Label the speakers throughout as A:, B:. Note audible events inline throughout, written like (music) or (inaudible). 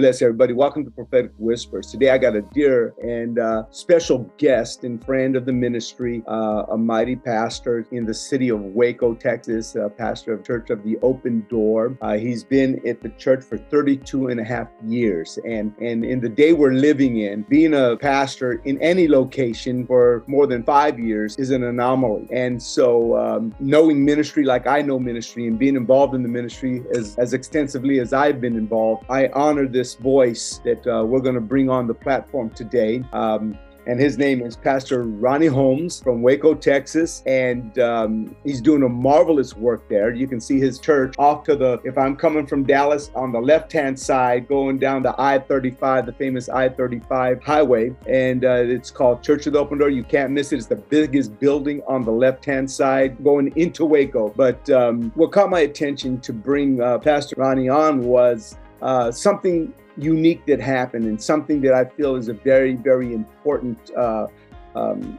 A: Bless everybody. Welcome to Prophetic Whispers. Today I got a dear and uh, special guest and friend of the ministry, uh, a mighty pastor in the city of Waco, Texas, pastor of Church of the Open Door. Uh, he's been at the church for 32 and a half years. And, and in the day we're living in, being a pastor in any location for more than five years is an anomaly. And so um, knowing ministry like I know ministry and being involved in the ministry as, as extensively as I've been involved, I honor this voice that uh, we're going to bring on the platform today. Um, and his name is Pastor Ronnie Holmes from Waco, Texas. And um, he's doing a marvelous work there. You can see his church off to the, if I'm coming from Dallas, on the left hand side, going down the I 35, the famous I 35 highway. And uh, it's called Church of the Open Door. You can't miss it. It's the biggest building on the left hand side going into Waco. But um, what caught my attention to bring uh, Pastor Ronnie on was uh, something unique that happened and something that I feel is a very, very important uh, um,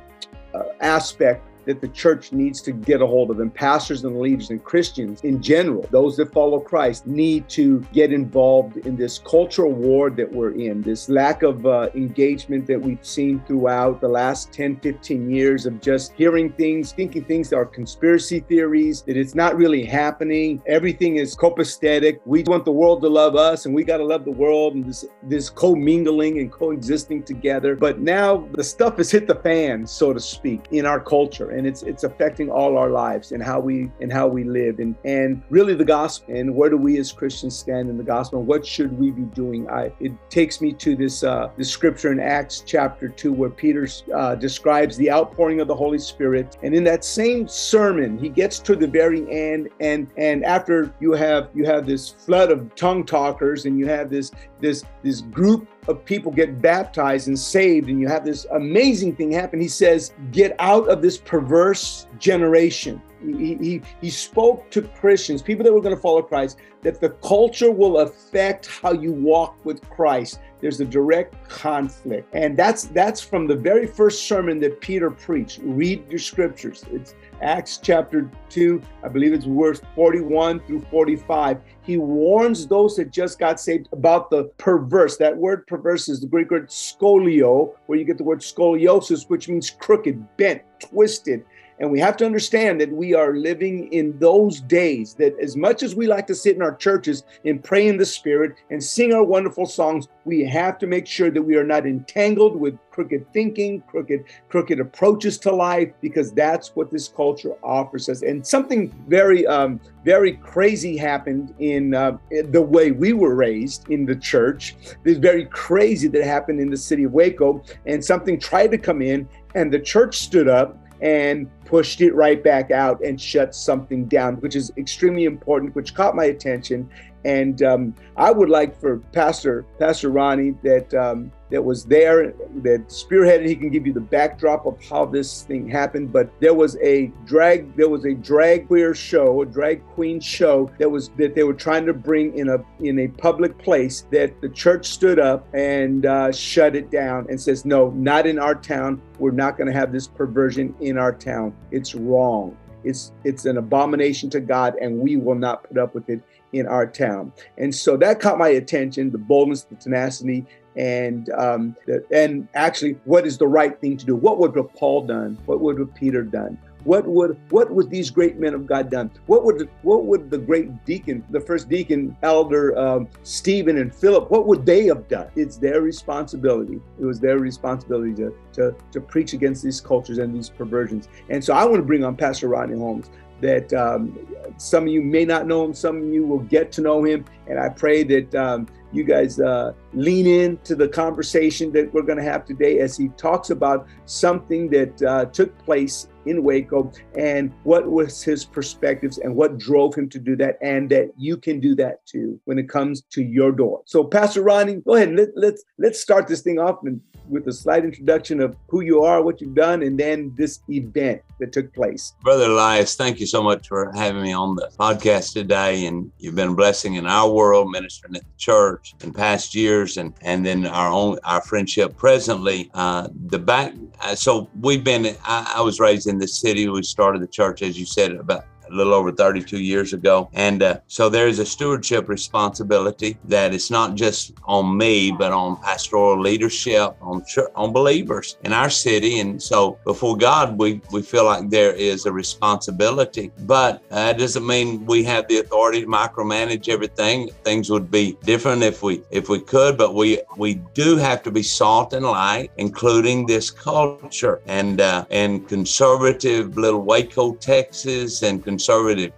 A: uh, aspect that the church needs to get a hold of, and pastors and leaders and Christians in general, those that follow Christ, need to get involved in this cultural war that we're in, this lack of uh, engagement that we've seen throughout the last 10, 15 years of just hearing things, thinking things that are conspiracy theories, that it's not really happening. Everything is copacetic. We want the world to love us, and we got to love the world, and this, this commingling and coexisting together. But now the stuff has hit the fan, so to speak, in our culture and it's it's affecting all our lives and how we and how we live. And and really the gospel and where do we as Christians stand in the gospel and what should we be doing? I it takes me to this uh this scripture in Acts chapter 2 where Peter uh, describes the outpouring of the Holy Spirit. And in that same sermon he gets to the very end and and after you have you have this flood of tongue talkers and you have this this this group of people get baptized and saved and you have this amazing thing happen he says get out of this perverse generation he, he, he spoke to Christians, people that were going to follow Christ, that the culture will affect how you walk with Christ. There's a direct conflict. And that's that's from the very first sermon that Peter preached. Read your scriptures. It's Acts chapter 2, I believe it's verse 41 through 45. He warns those that just got saved about the perverse. That word perverse is the Greek word scolio, where you get the word scoliosis, which means crooked, bent, twisted. And we have to understand that we are living in those days that as much as we like to sit in our churches and pray in the spirit and sing our wonderful songs, we have to make sure that we are not entangled with crooked thinking, crooked, crooked approaches to life, because that's what this culture offers us. And something very, um, very crazy happened in, uh, the way we were raised in the church. This very crazy that happened in the city of Waco, and something tried to come in, and the church stood up and pushed it right back out and shut something down, which is extremely important, which caught my attention. And um, I would like for Pastor Pastor Ronnie that um, that was there that spearheaded. He can give you the backdrop of how this thing happened. But there was a drag there was a drag queer show, a drag queen show that was that they were trying to bring in a in a public place that the church stood up and uh, shut it down and says no, not in our town. We're not going to have this perversion in our town. It's wrong. It's it's an abomination to God, and we will not put up with it in our town. And so that caught my attention: the boldness, the tenacity, and um, the, and actually, what is the right thing to do? What would have Paul done? What would have Peter done? What would what would these great men of God done? What would what would the great deacon, the first deacon, elder um, Stephen and Philip, what would they have done? It's their responsibility. It was their responsibility to to to preach against these cultures and these perversions. And so I want to bring on Pastor Rodney Holmes. That um, some of you may not know him, some of you will get to know him, and I pray that um, you guys uh, lean into the conversation that we're going to have today as he talks about something that uh, took place in Waco and what was his perspectives and what drove him to do that, and that you can do that too when it comes to your door. So, Pastor Ronnie, go ahead. Let, let's let's start this thing off and with a slight introduction of who you are, what you've done, and then this event that took place.
B: Brother Elias, thank you so much for having me on the podcast today. And you've been a blessing in our world, ministering at the church in past years, and and then our own our friendship presently. Uh, the back, Uh, so we've been. I, I was raised in the city. We started the church, as you said, about a little over 32 years ago. And uh, so there is a stewardship responsibility that it's not just on me, but on pastoral leadership, on on believers in our city. And so before God, we, we feel like there is a responsibility. But that doesn't mean we have the authority to micromanage everything. Things would be different if we if we could, but we we do have to be salt and light, including this culture and uh, and conservative little Waco, Texas, and conservative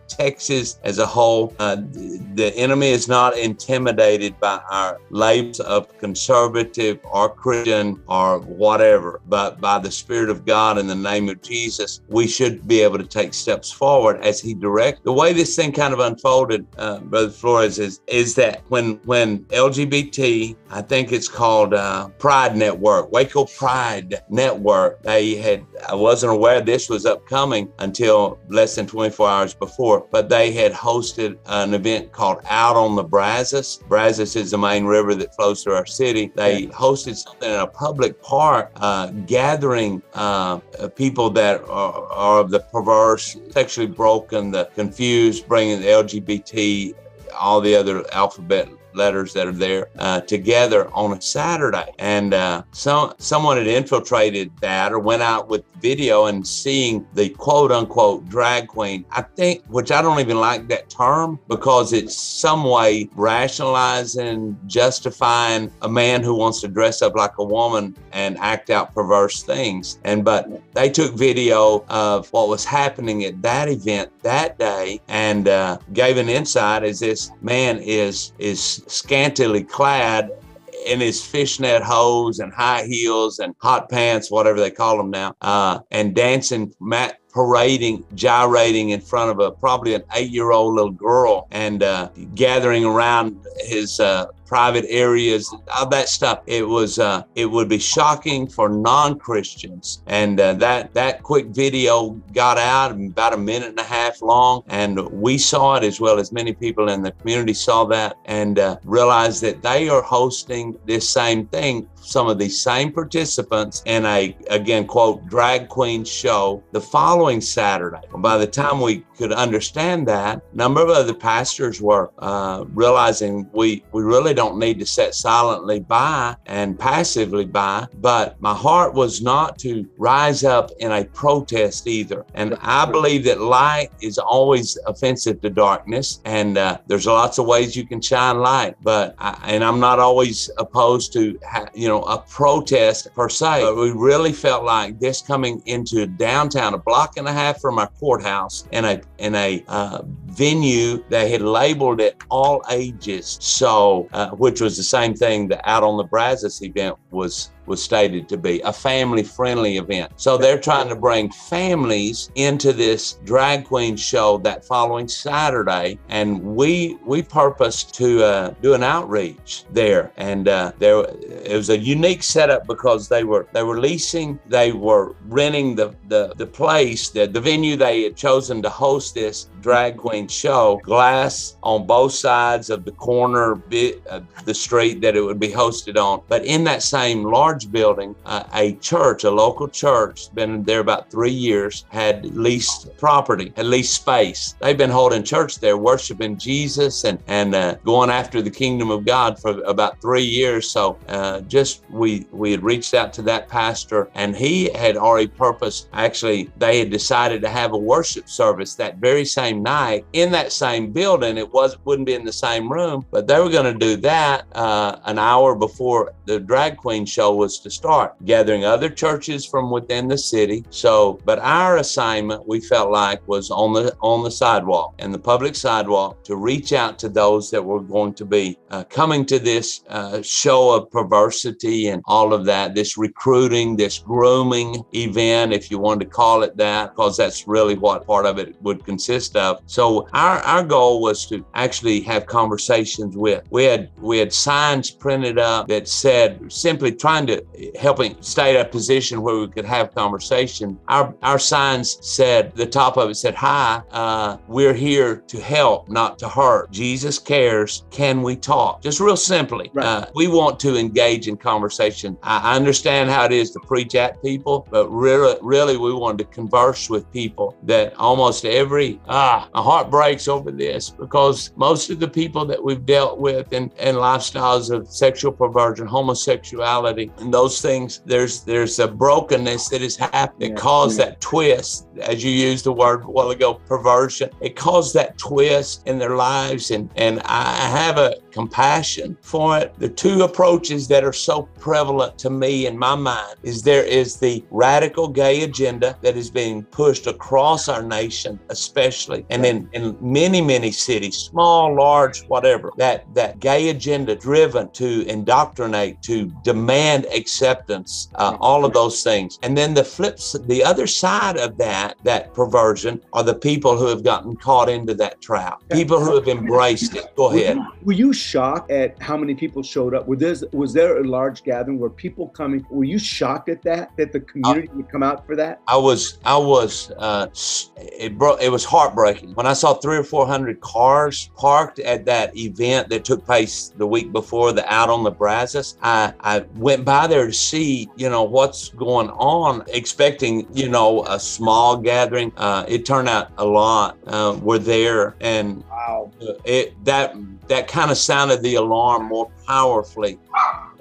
B: Texas as a whole. Uh, the enemy is not intimidated by our labels of conservative or Christian or whatever, but by the Spirit of God in the name of Jesus, we should be able to take steps forward as He directs. The way this thing kind of unfolded, uh, Brother Flores, is is that when when LGBT, I think it's called uh, Pride Network, Waco Pride Network, they had I wasn't aware this was upcoming until less than 24 hours before, but they had hosted an event called Out on the Brazos. Brazos is the main river that flows through our city. They hosted something in a public park, uh, gathering uh, people that are, are of the perverse, sexually broken, the confused, bringing the LGBT all the other alphabet letters that are there uh, together on a Saturday. And uh, so, someone had infiltrated that or went out with video and seeing the quote unquote drag queen. I think, which I don't even like that term because it's some way rationalizing, justifying a man who wants to dress up like a woman and act out perverse things. And but they took video of what was happening at that event that day and uh, gave an insight as this man is is scantily clad in his fishnet hose and high heels and hot pants, whatever they call them now, uh, and dancing, mat, parading, gyrating in front of a probably an eight-year-old little girl, and uh, gathering around his uh, private areas, all that stuff. It was uh, it would be shocking for non-Christians, and uh, that that quick video got out about a minute and a half long, and we saw it as well as many people in the community saw that and uh, realized that they are hosting this same thing some of these same participants in a, again, quote, drag queen show the following Saturday. By the time we could understand that, a number of other pastors were uh, realizing we, we really don't need to sit silently by and passively by. But my heart was not to rise up in a protest either. And I believe that light is always offensive to darkness. And uh, there's lots of ways you can shine light. But, I, and I'm not always opposed to, ha- you know, a protest per se, but we really felt like this coming into downtown, a block and a half from our courthouse, in a in a uh, venue that had labeled it all ages. So, uh, which was the same thing that out on the Brazos event was was stated to be a family friendly event. So they're trying to bring families into this drag queen show that following Saturday. And we we purposed to uh, do an outreach there. And uh, there it was a unique setup because they were they were leasing, they were renting the the, the place, the, the venue they had chosen to host this drag queen show, glass on both sides of the corner bit of the street that it would be hosted on. But in that same large large building, uh, a church, a local church, been there about three years, had leased property, had leased space. They've been holding church there, worshiping Jesus and and uh, going after the kingdom of God for about three years. So uh, just we we had reached out to that pastor, and he had already purposed. Actually, they had decided to have a worship service that very same night in that same building. It was wouldn't be in the same room, but they were going to do that uh, an hour before the drag queen show was to start gathering other churches from within the city. So, but our assignment we felt like was on the on the sidewalk and the public sidewalk to reach out to those that were going to be uh, coming to this uh, show of perversity and all of that, this recruiting, this grooming event, if you wanted to call it that, because that's really what part of it would consist of. So our our goal was to actually have conversations with. We had we had signs printed up that said simply trying to to helping stay at a position where we could have conversation. Our our signs said the top of it said, "Hi, uh, we're here to help, not to hurt. Jesus cares. Can we talk?" Just real simply, right. uh, we want to engage in conversation. I understand how it is to preach at people, but really, really, we wanted to converse with people. That almost every ah, my heart breaks over this because most of the people that we've dealt with and lifestyles of sexual perversion, homosexuality, and those things, there's there's a brokenness that has happened. It yeah, caused yeah. that twist, as you used the word a while ago, perversion. It caused that twist in their lives, and and I have a compassion for it. The two approaches that are so prevalent to me in my mind is there is the radical gay agenda that is being pushed across our nation, especially, and in, in many, many cities, small, large, whatever, that, that gay agenda driven to indoctrinate, to demand acceptance, uh, all of those things. And then the flips, the other side of that, that perversion are the people who have gotten caught into that trap, people who have embraced it. Go ahead.
A: Were you shocked at how many people showed up? Was there, was there a large gathering where people coming? Were you shocked at that? That the community would come out for that?
B: I was. I was. Uh, it broke. It was heartbreaking when I saw three or four hundred cars parked at that event that took place the week before the out on the Brazos. I I went by there to see you know what's going on, expecting you know a small gathering. Uh, it turned out a lot uh, were there, and wow, it that that kind of sounded the alarm more powerfully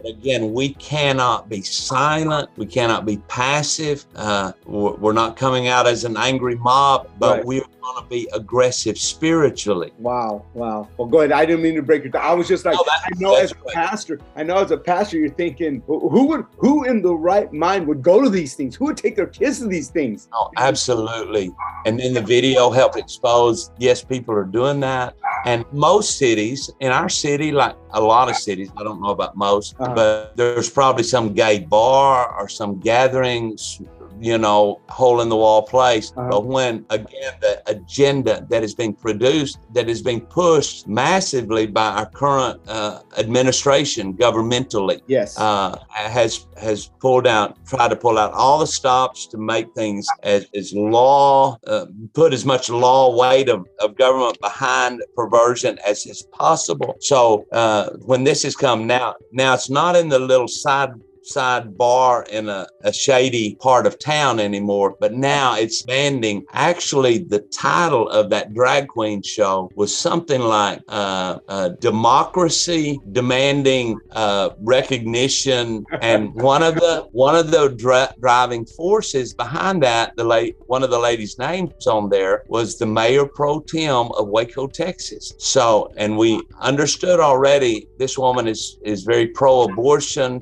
B: again, we cannot be silent. We cannot be passive. Uh, we're not coming out as an angry mob, but right. we're going to be aggressive spiritually.
A: Wow, wow. Well, go ahead. I didn't mean to break it. I was just like, no, I know as a right. pastor, I know as a pastor, you're thinking, who would, who in the right mind would go to these things? Who would take their kids to these things?
B: Oh, absolutely. And then the video helped expose, yes, people are doing that. And most cities, in our city, like a lot of cities, I don't know about most, uh-huh. But there's probably some gay bar or some gatherings you know, hole in the wall place. Uh-huh. But when, again, the agenda that is being produced, that is being pushed massively by our current uh, administration governmentally,
A: yes,
B: uh, has has pulled out, tried to pull out all the stops to make things as, as law, uh, put as much law weight of, of government behind perversion as is possible. So uh, when this has come now, now it's not in the little side side bar in a, a shady part of town anymore, but now it's banding. Actually, the title of that drag queen show was something like uh, uh, Democracy Demanding uh, Recognition. And one of the one of the dra- driving forces behind that, the late one of the ladies' names on there was the mayor pro tem of Waco, Texas. So, and we understood already this woman is is very pro abortion,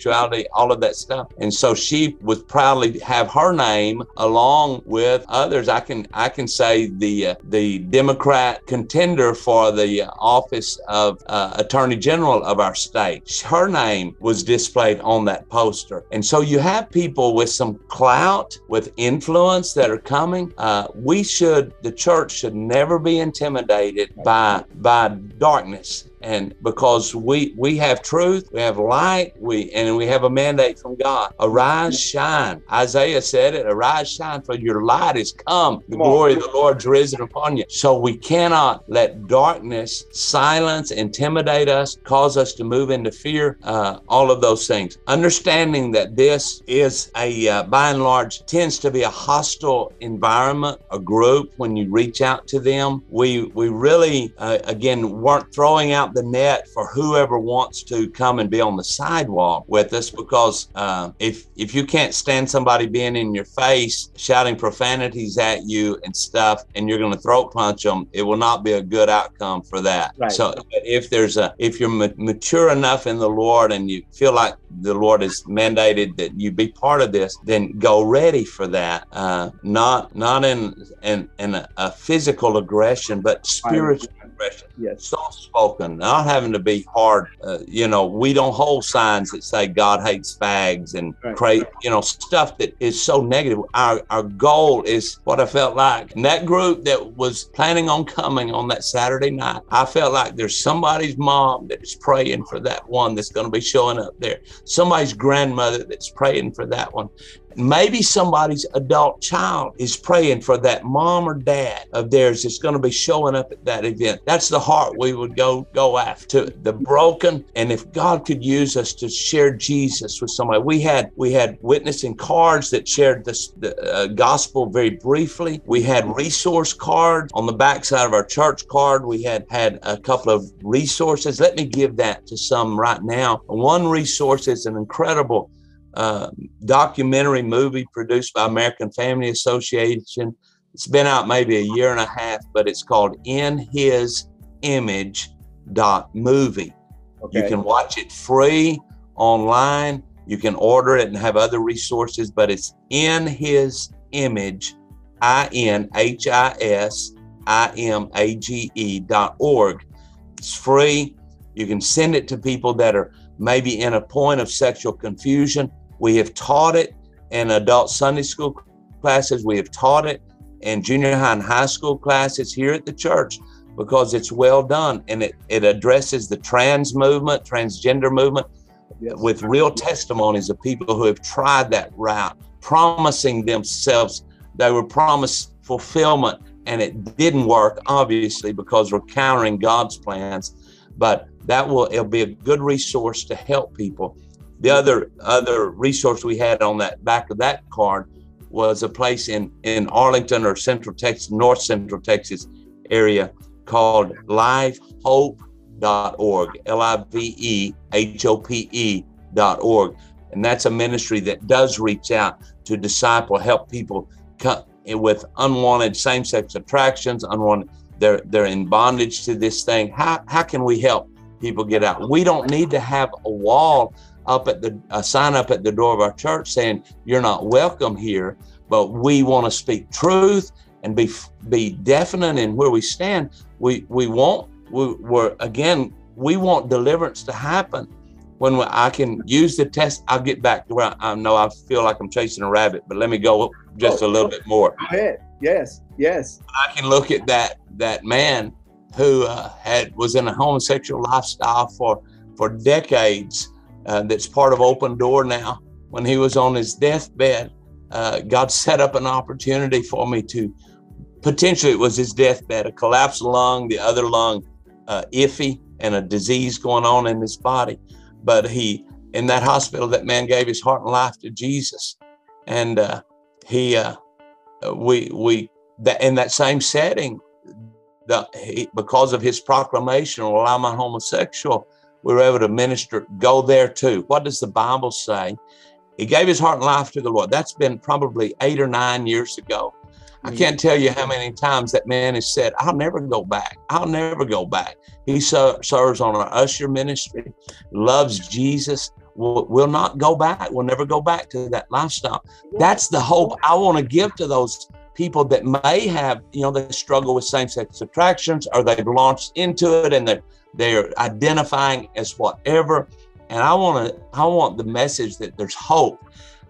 B: pro homosexual sexuality, all of that stuff. And so she would proudly have her name along with others. I can I can say the uh, the Democrat contender for the office of uh, Attorney General of our state. Her name was displayed on that poster. And so you have people with some clout, with influence that are coming. Uh, we should, the church should never be intimidated by by darkness and because we we have truth we have light we and we have a mandate from god. Arise shine. Isaiah said it arise shine for your light is come. The glory of the lord's risen upon you. So we cannot let darkness silence intimidate us cause us to move into fear uh, all of those things. Understanding that this is a uh, by and large tends to be a hostile environment a group when you reach out to them. We we really uh, again weren't throwing out the net for whoever wants to come and be on the sidewalk with us because uh, if if you can't stand somebody being in your face shouting profanities at you and stuff and you're going to throat punch them it will not be a good outcome for that right. so if there's a if you're ma- mature enough in the lord and you feel like the lord has mandated that you be part of this then go ready for that uh, not not in in, in a, a physical aggression but spiritual expression. Yes. Soft spoken, not having to be hard. Uh, you know, we don't hold signs that say God hates fags and right. you know, stuff that is so negative. Our our goal is what I felt like. And that group that was planning on coming on that Saturday night, I felt like there's somebody's mom that is praying for that one that's going to be showing up there. Somebody's grandmother that's praying for that one. Maybe somebody's adult child is praying for that mom or dad of theirs that's going to be showing up at that event. That's the heart we would go go after the broken. And if God could use us to share Jesus with somebody, we had we had witnessing cards that shared this, the uh, gospel very briefly. We had resource cards on the backside of our church card. We had had a couple of resources. Let me give that to some right now. One resource is an incredible uh, documentary movie produced by American Family Association. It's been out maybe a year and a half, but it's called In His Image dot movie. Okay. You can watch it free online. You can order it and have other resources, but it's in his image, I N H I S I M A G E dot org. It's free. You can send it to people that are maybe in a point of sexual confusion. We have taught it in adult Sunday school classes. We have taught it in junior high and high school classes here at the church because it's well done and it, it addresses the trans movement, transgender movement yes. with real testimonies of people who have tried that route, promising themselves they were promised fulfillment and it didn't work, obviously, because we're countering God's plans. But that will it'll be a good resource to help people. The other other resource we had on that back of that card was a place in in Arlington or Central Texas, North Central Texas area called livehope.org, L I V E H O P E.org. And that's a ministry that does reach out to disciple, help people with unwanted same sex attractions, unwanted, they're, they're in bondage to this thing. How, how can we help people get out? We don't need to have a wall up at the sign up at the door of our church saying you're not welcome here but we want to speak truth and be be definite in where we stand we we want we, we're again we want deliverance to happen when I can use the test, I'll get back to where I, I know I feel like I'm chasing a rabbit, but let me go just a little bit more.
A: Go ahead. Yes, yes.
B: I can look at that that man who uh, had was in a homosexual lifestyle for for decades. Uh, that's part of Open Door now. When he was on his deathbed, uh, God set up an opportunity for me to potentially it was his deathbed, a collapsed lung, the other lung uh, iffy, and a disease going on in his body but he in that hospital that man gave his heart and life to jesus and uh, he uh, we we that in that same setting the, he, because of his proclamation well i'm a homosexual we were able to minister go there too what does the bible say he gave his heart and life to the lord that's been probably eight or nine years ago I mm. can't tell you how many times that man has said, I'll never go back. I'll never go back. He serves on our usher ministry, loves Jesus, will, will not go back, will never go back to that lifestyle. That's the hope I want to give to those people that may have, you know, they struggle with same-sex attractions or they've launched into it and they're they're identifying as whatever. And I want to I want the message that there's hope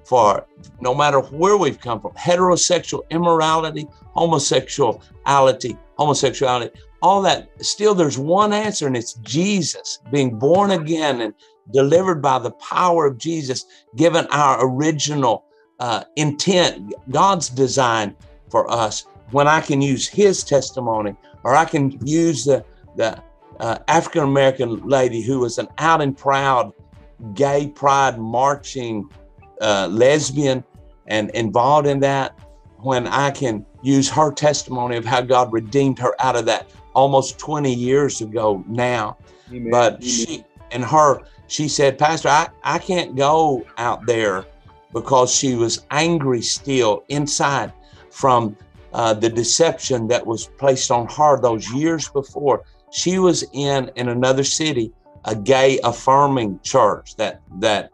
B: for no matter where we've come from heterosexual immorality, homosexuality, homosexuality, all that. Still, there's one answer, and it's Jesus being born again and delivered by the power of Jesus, given our original uh, intent, God's design for us. When I can use His testimony, or I can use the the uh, African American lady who was an out and proud gay pride marching uh, lesbian and involved in that, when I can use her testimony of how God redeemed her out of that almost 20 years ago now. Amen. But Amen. she and her, she said, Pastor, I, I can't go out there because she was angry still inside from uh, the deception that was placed on her those years before. She was in in another city, a gay affirming church that that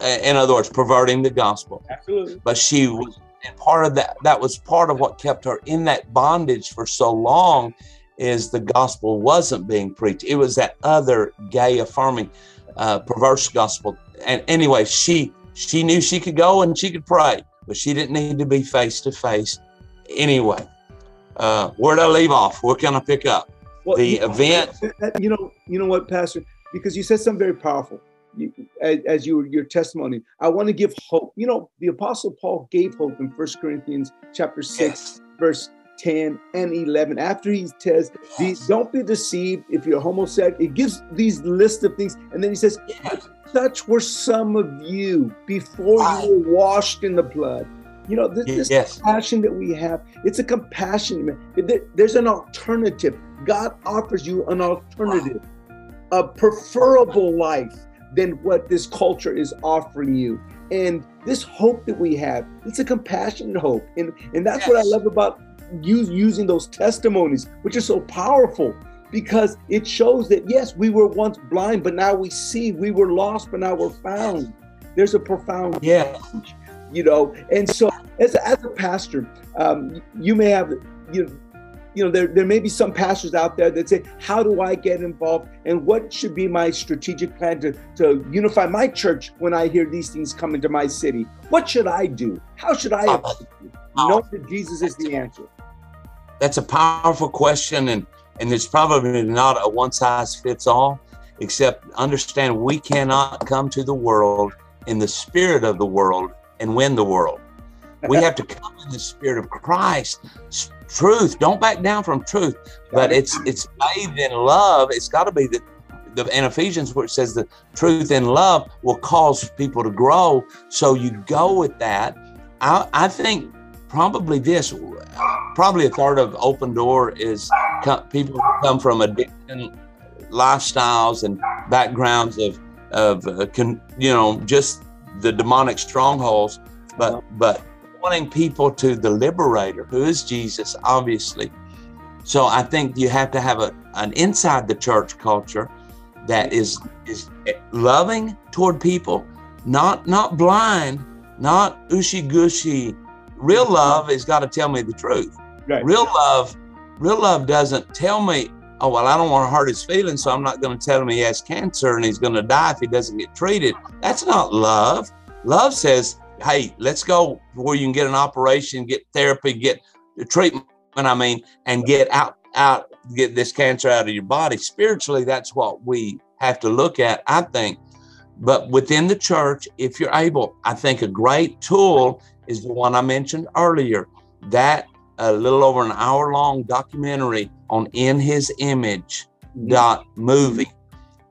B: in other words, perverting the gospel.
A: Absolutely.
B: But she was, and part of that, that was part of what kept her in that bondage for so long, is the gospel wasn't being preached. It was that other gay affirming, uh, perverse gospel. And anyway, she she knew she could go and she could pray, but she didn't need to be face to face. Anyway, uh, where did I leave off? Where can I pick up? Well, the
A: you
B: event.
A: you know, you know what, Pastor? Because you said something very powerful you, as, as you your testimony, I want to give hope. You know, the Apostle Paul gave hope in First Corinthians chapter six, yes. verse 10 and 11 after he says these don't be deceived if you're homosexual it gives these list of things and then he says yes. such were some of you before you were washed in the blood you know this, this yes. compassion that we have it's a compassion there's an alternative god offers you an alternative a preferable life than what this culture is offering you and this hope that we have it's a compassionate hope and and that's yes. what i love about use, using those testimonies, which are so powerful because it shows that yes, we were once blind, but now we see. We were lost, but now we're found. There's a profound
B: yeah,
A: you know. And so, as a, as a pastor, um, you may have you know, you know there, there may be some pastors out there that say how do i get involved and what should be my strategic plan to, to unify my church when i hear these things come into my city what should i do how should i uh, know that jesus is the answer
B: that's a powerful question, and and there's probably not a one size fits all. Except understand we cannot come to the world in the spirit of the world and win the world. We have to come in the spirit of Christ. Truth. Don't back down from truth. But it's it's bathed in love. It's got to be the the in Ephesians where it says the truth in love will cause people to grow. So you go with that. I, I think probably this probably a third of open door is people come from addiction lifestyles and backgrounds of of uh, con, you know just the demonic strongholds but uh-huh. but wanting people to the liberator who is jesus obviously. So i think you have to have a an inside the church culture that mm-hmm. is is loving toward people not not blind not ushy gushy Real mm-hmm. love has got to tell me the truth. Right. Real love, real love doesn't tell me, oh well, I don't want to hurt his feelings, so I'm not going to tell him he has cancer and he's going to die if he doesn't get treated. That's not love. Love says, hey, let's go where you can get an operation, get therapy, get treatment. I mean, and get out out get this cancer out of your body. Spiritually, that's what we have to look at. I think. But within the church, if you're able, I think a great tool is the one I mentioned earlier. That a little over an hour long documentary on In His Image dot movie.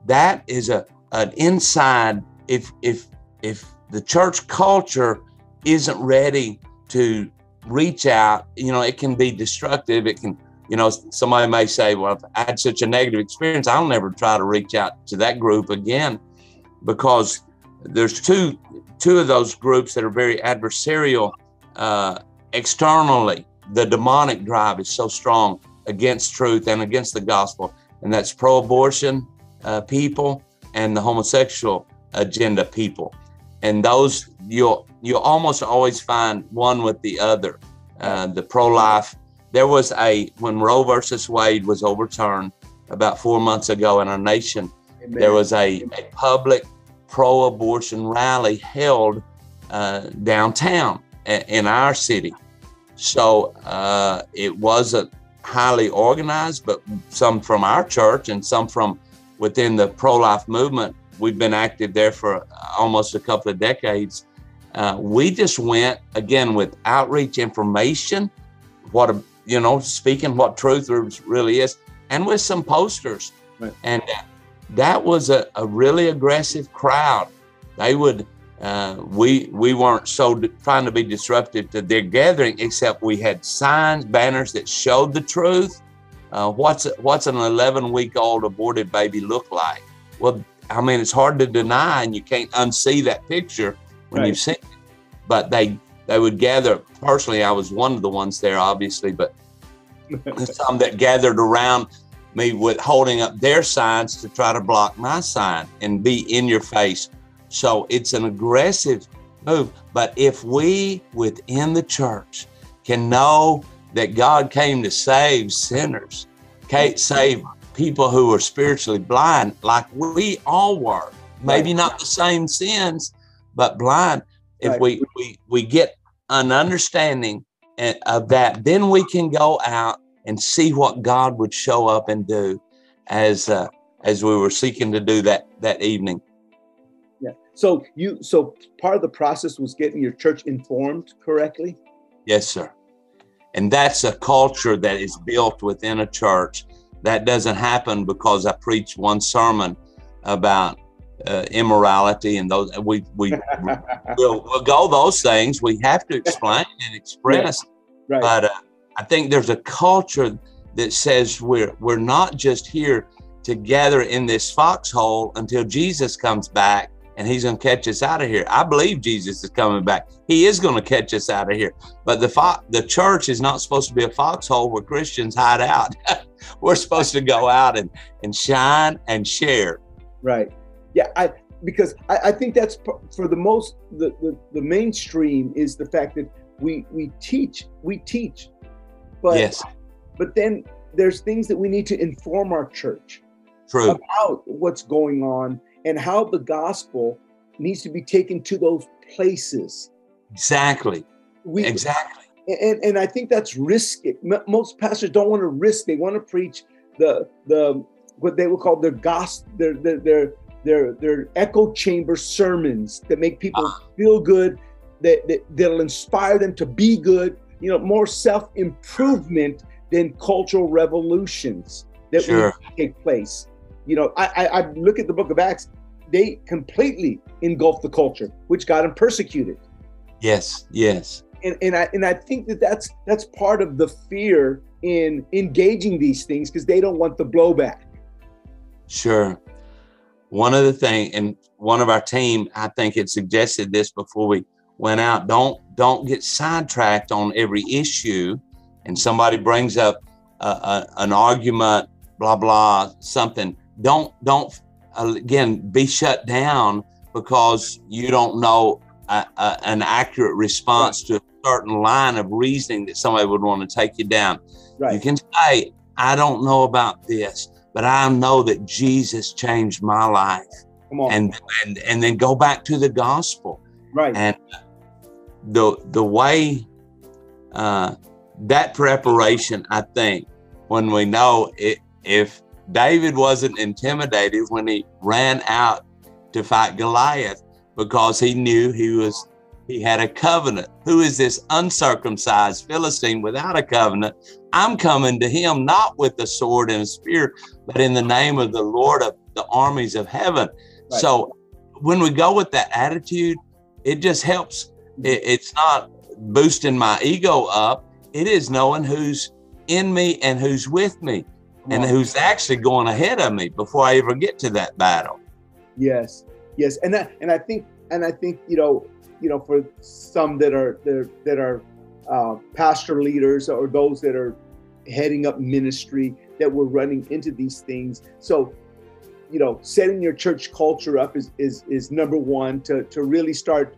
B: That is a an inside. If if if the church culture isn't ready to reach out, you know, it can be destructive. It can, you know, somebody may say, well, if I had such a negative experience, I'll never try to reach out to that group again because there's two two of those groups that are very adversarial uh, externally. The demonic drive is so strong against truth and against the gospel, and that's pro-abortion uh, people and the homosexual agenda people. And those you'll you'll almost always find one with the other. Uh, the pro-life. There was a when Roe versus Wade was overturned about four months ago in our nation. Amen. There was a, a public pro abortion rally held uh, downtown in our city. So uh, it wasn't highly organized, but some from our church and some from within the pro life movement. We've been active there for almost a couple of decades. Uh, we just went again with outreach information, what you know, speaking what truth really is, and with some posters. Right. And that was a, a really aggressive crowd. They would, uh, we we weren't so d- trying to be disruptive to their gathering, except we had signs, banners that showed the truth. Uh, what's what's an 11 week old aborted baby look like? Well, I mean, it's hard to deny, and you can't unsee that picture when right. you've seen it. But they they would gather. Personally, I was one of the ones there, obviously, but (laughs) some that gathered around me with holding up their signs to try to block my sign and be in your face. So it's an aggressive move. But if we within the church can know that God came to save sinners, can't save people who are spiritually blind, like we all were, maybe not the same sins, but blind. If right. we, we we get an understanding eh, of that, then we can go out and see what God would show up and do as uh, as we were seeking to do that that evening.
A: So you so part of the process was getting your church informed correctly?
B: Yes, sir. And that's a culture that is built within a church. That doesn't happen because I preach one sermon about uh, immorality and those. We we (laughs) we'll, we'll go those things. We have to explain and express.
A: Right.
B: But uh, I think there's a culture that says we're we're not just here together in this foxhole until Jesus comes back and he's going to catch us out of here. I believe Jesus is coming back. He is going to catch us out of here. But the fo- the church is not supposed to be a foxhole where Christians hide out. (laughs) We're supposed to go out and, and shine and share.
A: Right. Yeah. I because I, I think that's for the most the, the the mainstream is the fact that we we teach we teach, but
B: yes.
A: but then there's things that we need to inform our church
B: True.
A: about what's going on and how the gospel needs to be taken to those places.
B: Exactly.
A: We,
B: exactly.
A: And, and I think that's risky. Most pastors don't want to risk. They want to preach the the what they would call their gospel, their their their their, their echo chamber sermons that make people ah. feel good, that, that that'll inspire them to be good. You know, more self improvement than cultural revolutions that
B: sure.
A: will take place. You know, I, I, I look at the book of Acts, they completely engulfed the culture, which got them persecuted.
B: Yes, yes.
A: And, and I and I think that that's that's part of the fear in engaging these things because they don't want the blowback.
B: Sure. One of the thing, and one of our team, I think, had suggested this before we went out. Don't don't get sidetracked on every issue, and somebody brings up a, a, an argument, blah blah, something. Don't don't again be shut down because you don't know a, a, an accurate response right. to a certain line of reasoning that somebody would want to take you down.
A: Right.
B: You can say, I don't know about this, but I know that Jesus changed my life.
A: Come on.
B: And and and then go back to the gospel.
A: Right.
B: And the the way uh, that preparation, I think, when we know it, if David wasn't intimidated when he ran out to fight Goliath because he knew he was he had a covenant. Who is this uncircumcised Philistine without a covenant? I'm coming to him not with the sword and spear, but in the name of the Lord of the armies of heaven. Right. So when we go with that attitude, it just helps. Mm-hmm. It, it's not boosting my ego up. It is knowing who's in me and who's with me and who's actually going ahead of me before I ever get to that battle.
A: Yes, yes, and that, and I think, and I think you know, you know, for some that are that, that are uh, pastor leaders or those that are heading up ministry that we're running into these things. So, you know, setting your church culture up is is is number one to to really start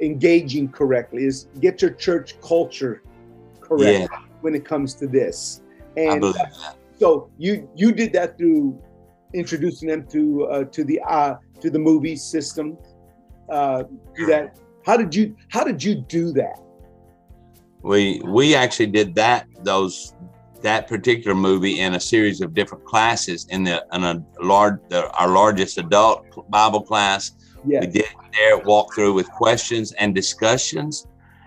A: engaging correctly. Is get your church culture correct yeah. when it comes to this.
B: And uh,
A: so you you did that through introducing them to uh, to the uh, to the movie system. Uh, do that. How did you How did you do that?
B: We we actually did that those that particular movie in a series of different classes in the in a large the, our largest adult Bible class.
A: Yes.
B: We did there walk through with questions and discussions,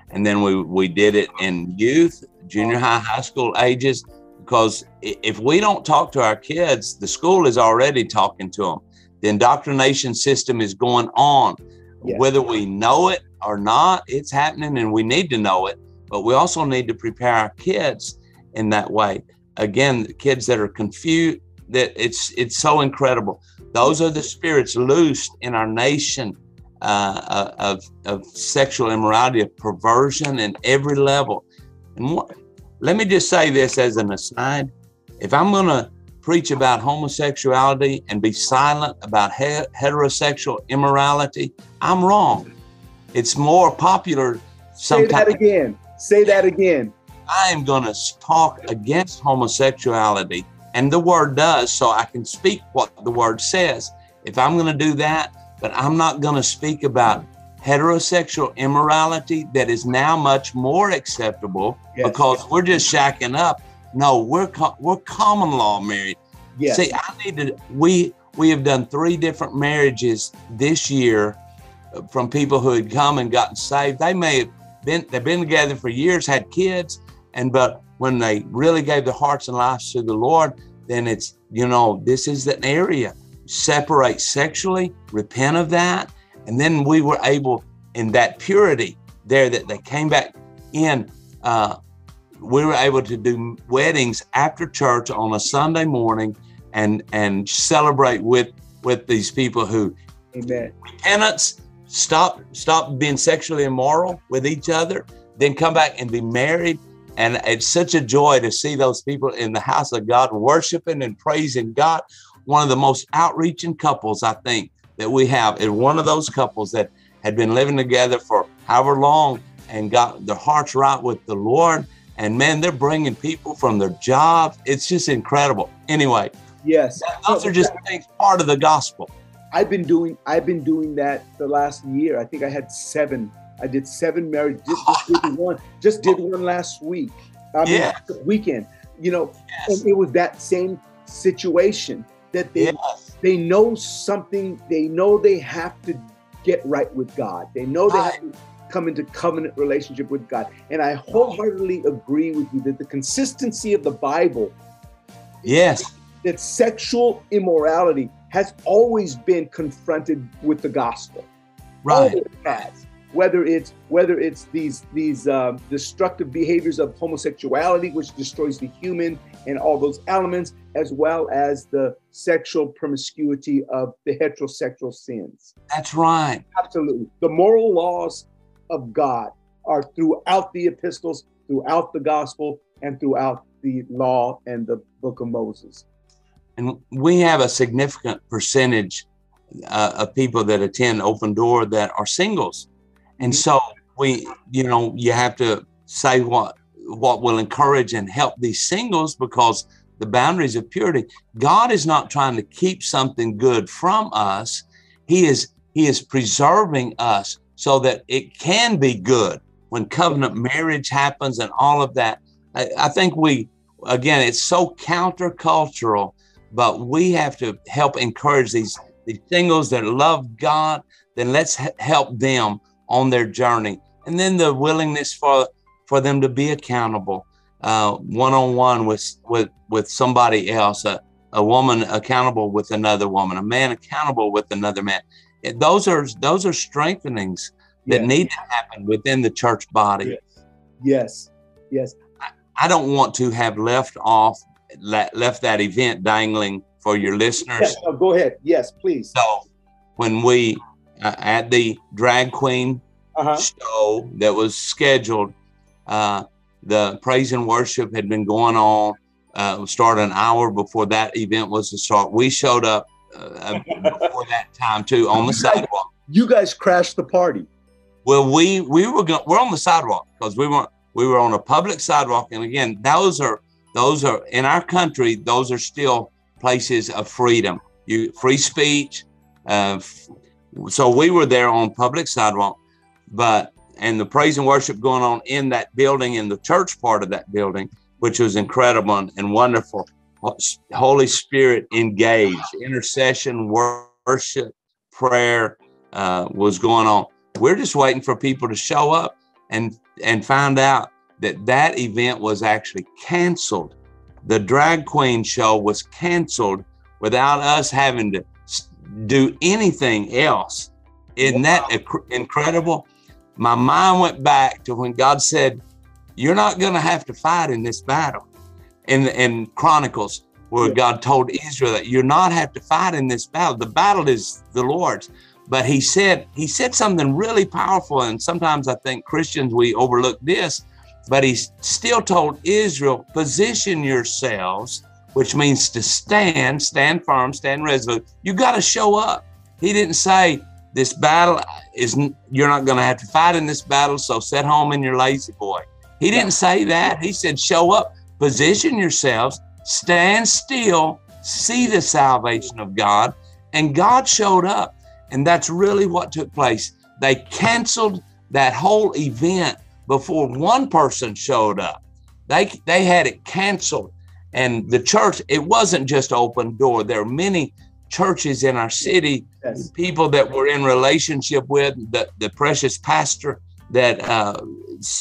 B: and then we we did it in youth, junior high, high school ages, because if we don't talk to our kids, the school is already talking to them. The indoctrination system is going on. Yes. Whether we know it or not, it's happening and we need to know it. But we also need to prepare our kids in that way. Again, the kids that are confused, that it's it's so incredible. Those are the spirits loosed in our nation uh, uh of, of sexual immorality, of perversion in every level. And what, let me just say this as an aside. If I'm going to preach about homosexuality and be silent about he- heterosexual immorality, I'm wrong. It's more popular
A: sometimes. Say that again. Say that again.
B: I am going to talk against homosexuality, and the word does, so I can speak what the word says. If I'm going to do that, but I'm not going to speak about heterosexual immorality that is now much more acceptable yes. because we're just shacking up. No, we're co- we're common law married.
A: Yes.
B: See, I need to we we have done three different marriages this year uh, from people who had come and gotten saved. They may have been they've been together for years, had kids, and but when they really gave their hearts and lives to the Lord, then it's you know this is an area separate sexually, repent of that, and then we were able in that purity there that they came back in. Uh, we were able to do weddings after church on a Sunday morning and and celebrate with with these people who
A: Amen.
B: repentance stop stop being sexually immoral with each other then come back and be married and it's such a joy to see those people in the house of god worshiping and praising god one of the most outreaching couples i think that we have is one of those couples that had been living together for however long and got their hearts right with the lord and man they're bringing people from their jobs it's just incredible anyway
A: Yes.
B: those are just things part of the gospel.
A: I've been doing I've been doing that the last year. I think I had seven. I did seven marriage. Just, just did (laughs) one. Just did one last week. I mean,
B: Yeah.
A: weekend. You know,
B: Yes.
A: and it was that same situation that they
B: Yes.
A: They know something. They know they have to get right with God. They know they have to come into covenant relationship with God. And I wholeheartedly agree with you that the consistency of the Bible
B: Yes.
A: that sexual immorality has always been confronted with the gospel.
B: Right.
A: Always has. Whether it's whether it's these these um, destructive behaviors of homosexuality, which destroys the human and all those elements, as well as the sexual promiscuity of the heterosexual sins.
B: That's right.
A: Absolutely, the moral laws of God are throughout the epistles, throughout the gospel, and throughout the law and the book of Moses.
B: And we have a significant percentage uh, of people that attend Open Door that are singles. And so we, you know, you have to say what what will encourage and help these singles because the boundaries of purity. God is not trying to keep something good from us. He is he is preserving us so that it can be good when covenant marriage happens and all of that. I, I think we again it's so countercultural, but we have to help encourage these these singles that love God. Then let's h- help them on their journey, and then the willingness for for them to be accountable, one on one with with with somebody else, a, a woman accountable with another woman, a man accountable with another man. Those are those are strengthenings that
A: Yes.
B: need to happen within the church body.
A: Yes, yes,
B: I don't want to have left off left that event dangling for your listeners.
A: yes. No, go ahead. Yes, please.
B: So when we uh, at the drag queen
A: Uh-huh.
B: show that was scheduled, uh, the praise and worship had been going on. Uh, started an hour before that event was to start. We showed up uh, before that time too on the sidewalk.
A: You guys crashed the party.
B: Well, we we were go- we're on the sidewalk because we weren't we were on a public sidewalk, and again, those are those are in our country. Those are still places of freedom, you free speech. Uh, f- so we were there on public sidewalk, but and the praise and worship going on in that building in the church part of that building, which was incredible and, wonderful. Holy Spirit engaged, intercession, worship, prayer uh, was going on. We're just waiting for people to show up and and find out that that event was actually canceled. The drag queen show was canceled without us having to do anything else. Isn't that inc- incredible? My mind went back to when God said, "You're not going to have to fight in this battle." In in Chronicles, where
A: Yeah.
B: God told Israel that you're not have to fight in this battle. The battle is the Lord's but he said he said something really powerful and sometimes i think christians we overlook this but he still told israel position yourselves which means to stand stand firm stand resolute you got to show up he didn't say this battle is you're not going to have to fight in this battle so sit home in your La-Z-Boy he didn't say that he said show up position yourselves stand still see the salvation of god and god showed up and that's really what took place. They canceled that whole event before one person showed up. They they had it canceled. And the church, it wasn't just open door. There are many churches in our city, yes. people that we're in relationship with, the, the precious pastor that uh,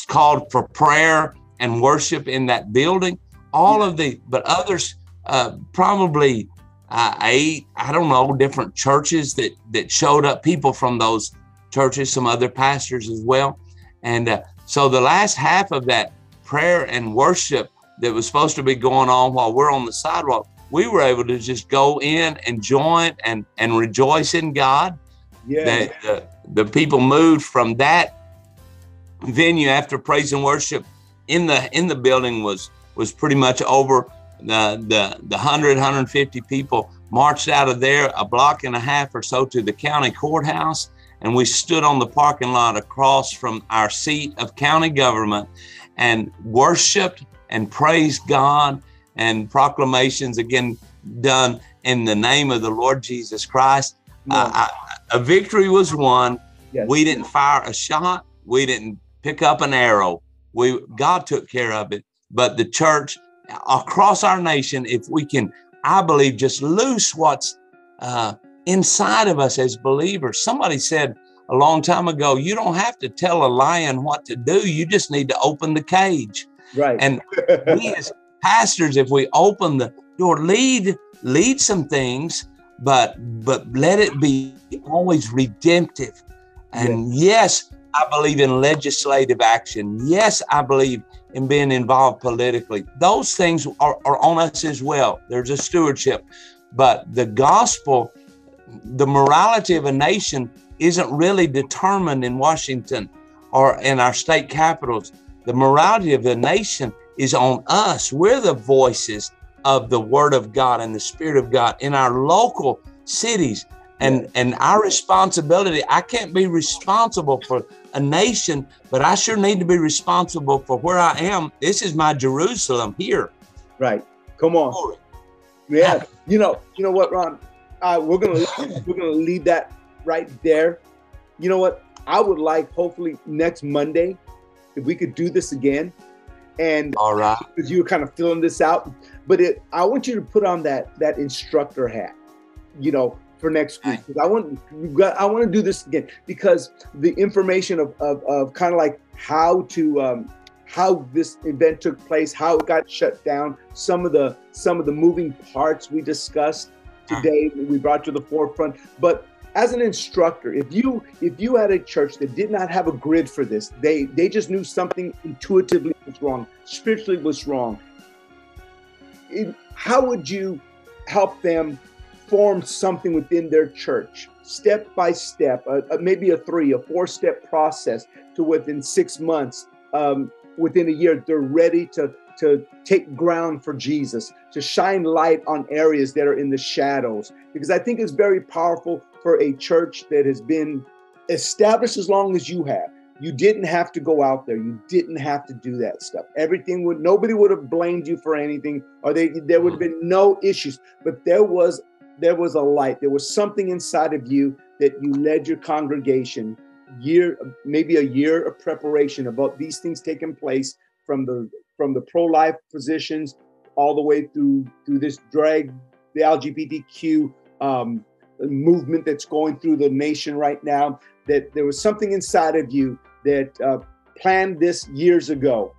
B: called for prayer and worship in that building. All yeah. of the, but others uh, probably uh, eight, I don't know, different churches that that showed up, people from those churches, some other pastors as well, and uh, so the last half of that prayer and worship that was supposed to be going on while we're on the sidewalk, we were able to just go in and join and and rejoice in God. Yeah. That the, the people moved from that venue after praise and worship in the in the building was was pretty much over. The the the 100 150 people marched out of there a block and a half or so to the county courthouse and we stood on the parking lot across from our seat of county government and worshiped and praised God and proclamations again done in the name of the Lord Jesus Christ. Uh, I, a victory was won. Yes. We didn't fire a shot. We didn't pick up an arrow. We God took care of it. But the church across our nation, if we can, I believe, just loose what's uh, inside of us as believers. Somebody said a long time ago, you don't have to tell a lion what to do. You just need to open the cage.
A: Right.
B: And (laughs) we as pastors, if we open the door, lead lead some things, but but let it be always redemptive. And yes, yes I believe in legislative action. Yes, I believe in being involved politically. Those things are, are on us as well. There's a stewardship. But the gospel, the morality of a nation isn't really determined in Washington or in our state capitals. The morality of the nation is on us. We're the voices of the Word of God and the Spirit of God in our local cities. And, and our responsibility, I can't be responsible for a nation, but I sure need to be responsible for where I am. This is my Jerusalem here.
A: Right. Come on. Yeah. You know, you know what, Ron? Uh, we're gonna (laughs) we're gonna leave that right there. You know what? I would like hopefully next Monday if we could do this again. And
B: all right,
A: because you were kind of filling this out, but it I want you to put on that that instructor hat. You know, for next week. I want got, I want to do this again because the information of of, of kind of like how to um, how this event took place, how it got shut down, some of the some of the moving parts we discussed today we brought to the forefront. But as an instructor, if you if you had a church that did not have a grid for this, they they just knew something intuitively was wrong, spiritually was wrong. It, how would you help them form something within their church, step by step, maybe a three, a four step process to within six months, um, within a year, they're ready to, to take ground for Jesus, to shine light on areas that are in the shadows. Because I think it's very powerful for a church that has been established as long as you have. You didn't have to go out there. You didn't have to do that stuff. Everything would nobody would have blamed you for anything, or they there would have been no issues. But there was there was a light. There was something inside of you that you led your congregation year, maybe a year of preparation about these things taking place from the from the pro-life positions all the way through through this drag the LGBTQ um, movement that's going through the nation right now. That there was something inside of you that uh, planned this years ago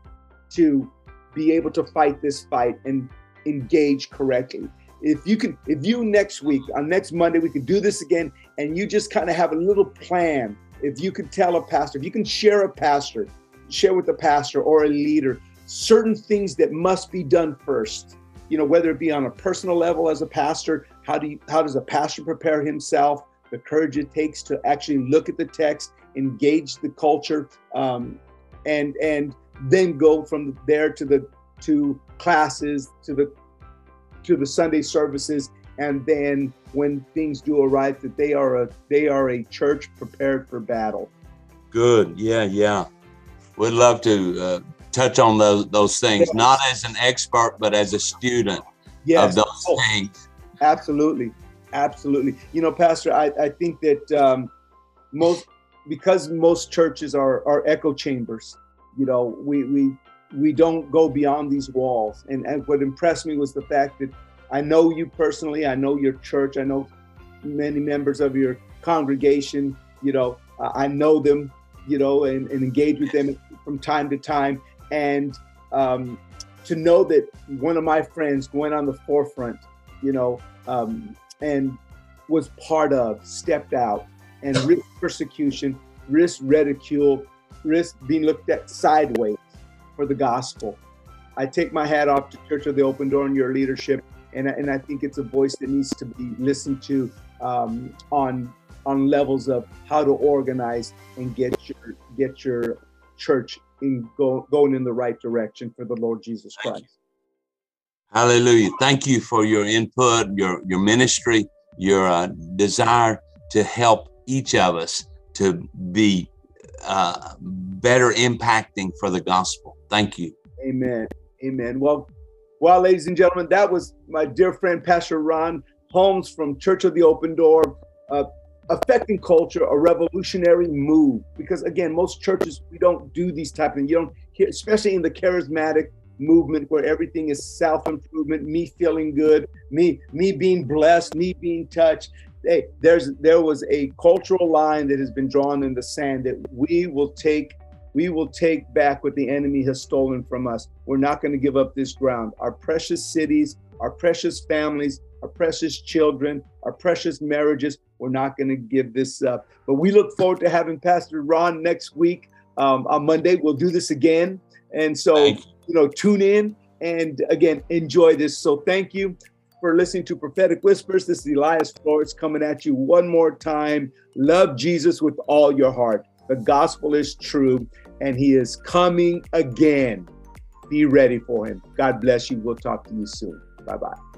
A: to be able to fight this fight and engage correctly if you can if you next week on next monday we can do this again and you just kind of have a little plan if you could tell a pastor if you can share a pastor share with a pastor or a leader certain things that must be done first you know whether it be on a personal level as a pastor how do you how does a pastor prepare himself the courage it takes to actually look at the text engage the culture um, and and then go from there to the to classes to the to the Sunday services, and then when things do arrive, that they are a they are a church prepared for battle.
B: Good. Yeah. Yeah. We'd love to uh, touch on those those things, yes. not as an expert, but as a student yes. of those oh, things.
A: Absolutely. Absolutely. You know, Pastor, I, I think that um, most because most churches are are echo chambers. You know, we we we don't go beyond these walls. And, and what impressed me was the fact that I know you personally, I know your church, I know many members of your congregation. You know, I know them, you know, and, and engage with them from time to time. And um, to know that one of my friends going on the forefront, you know, um, and was part of, stepped out, and (laughs) risk persecution, risk ridicule, risk being looked at sideways for the gospel. I take my hat off to Church of the Open Door and your leadership, and, and I think it's a voice that needs to be listened to um, on on levels of how to organize and get your get your church in go, going in the right direction for the Lord Jesus Christ.
B: Hallelujah. Thank you for your input, your your ministry, your uh, desire to help each of us to be uh, better impacting for the gospel. Thank you.
A: Amen. Amen. Well, well, ladies and gentlemen, that was my dear friend Pastor Ron Holmes from Church of the Open Door. Uh, affecting culture, a revolutionary move. Because again, most churches we don't do these type of. You don't hear, especially in the charismatic movement where everything is self improvement, me feeling good, me me being blessed, me being touched. Hey, there's there was a cultural line that has been drawn in the sand that we will take we will take back what the enemy has stolen from us. We're not going to give up this ground. Our precious cities, our precious families, our precious children, our precious marriages. We're not going to give this up. But we look forward to having Pastor Ron next week um, on Monday. We'll do this again. And so. You know, tune in and again, enjoy this. So thank you for listening to Prophetic Whispers. This is Elias Flores coming at you one more time. Love Jesus with all your heart. The gospel is true and he is coming again. Be ready for him. God bless you. We'll talk to you soon. Bye bye.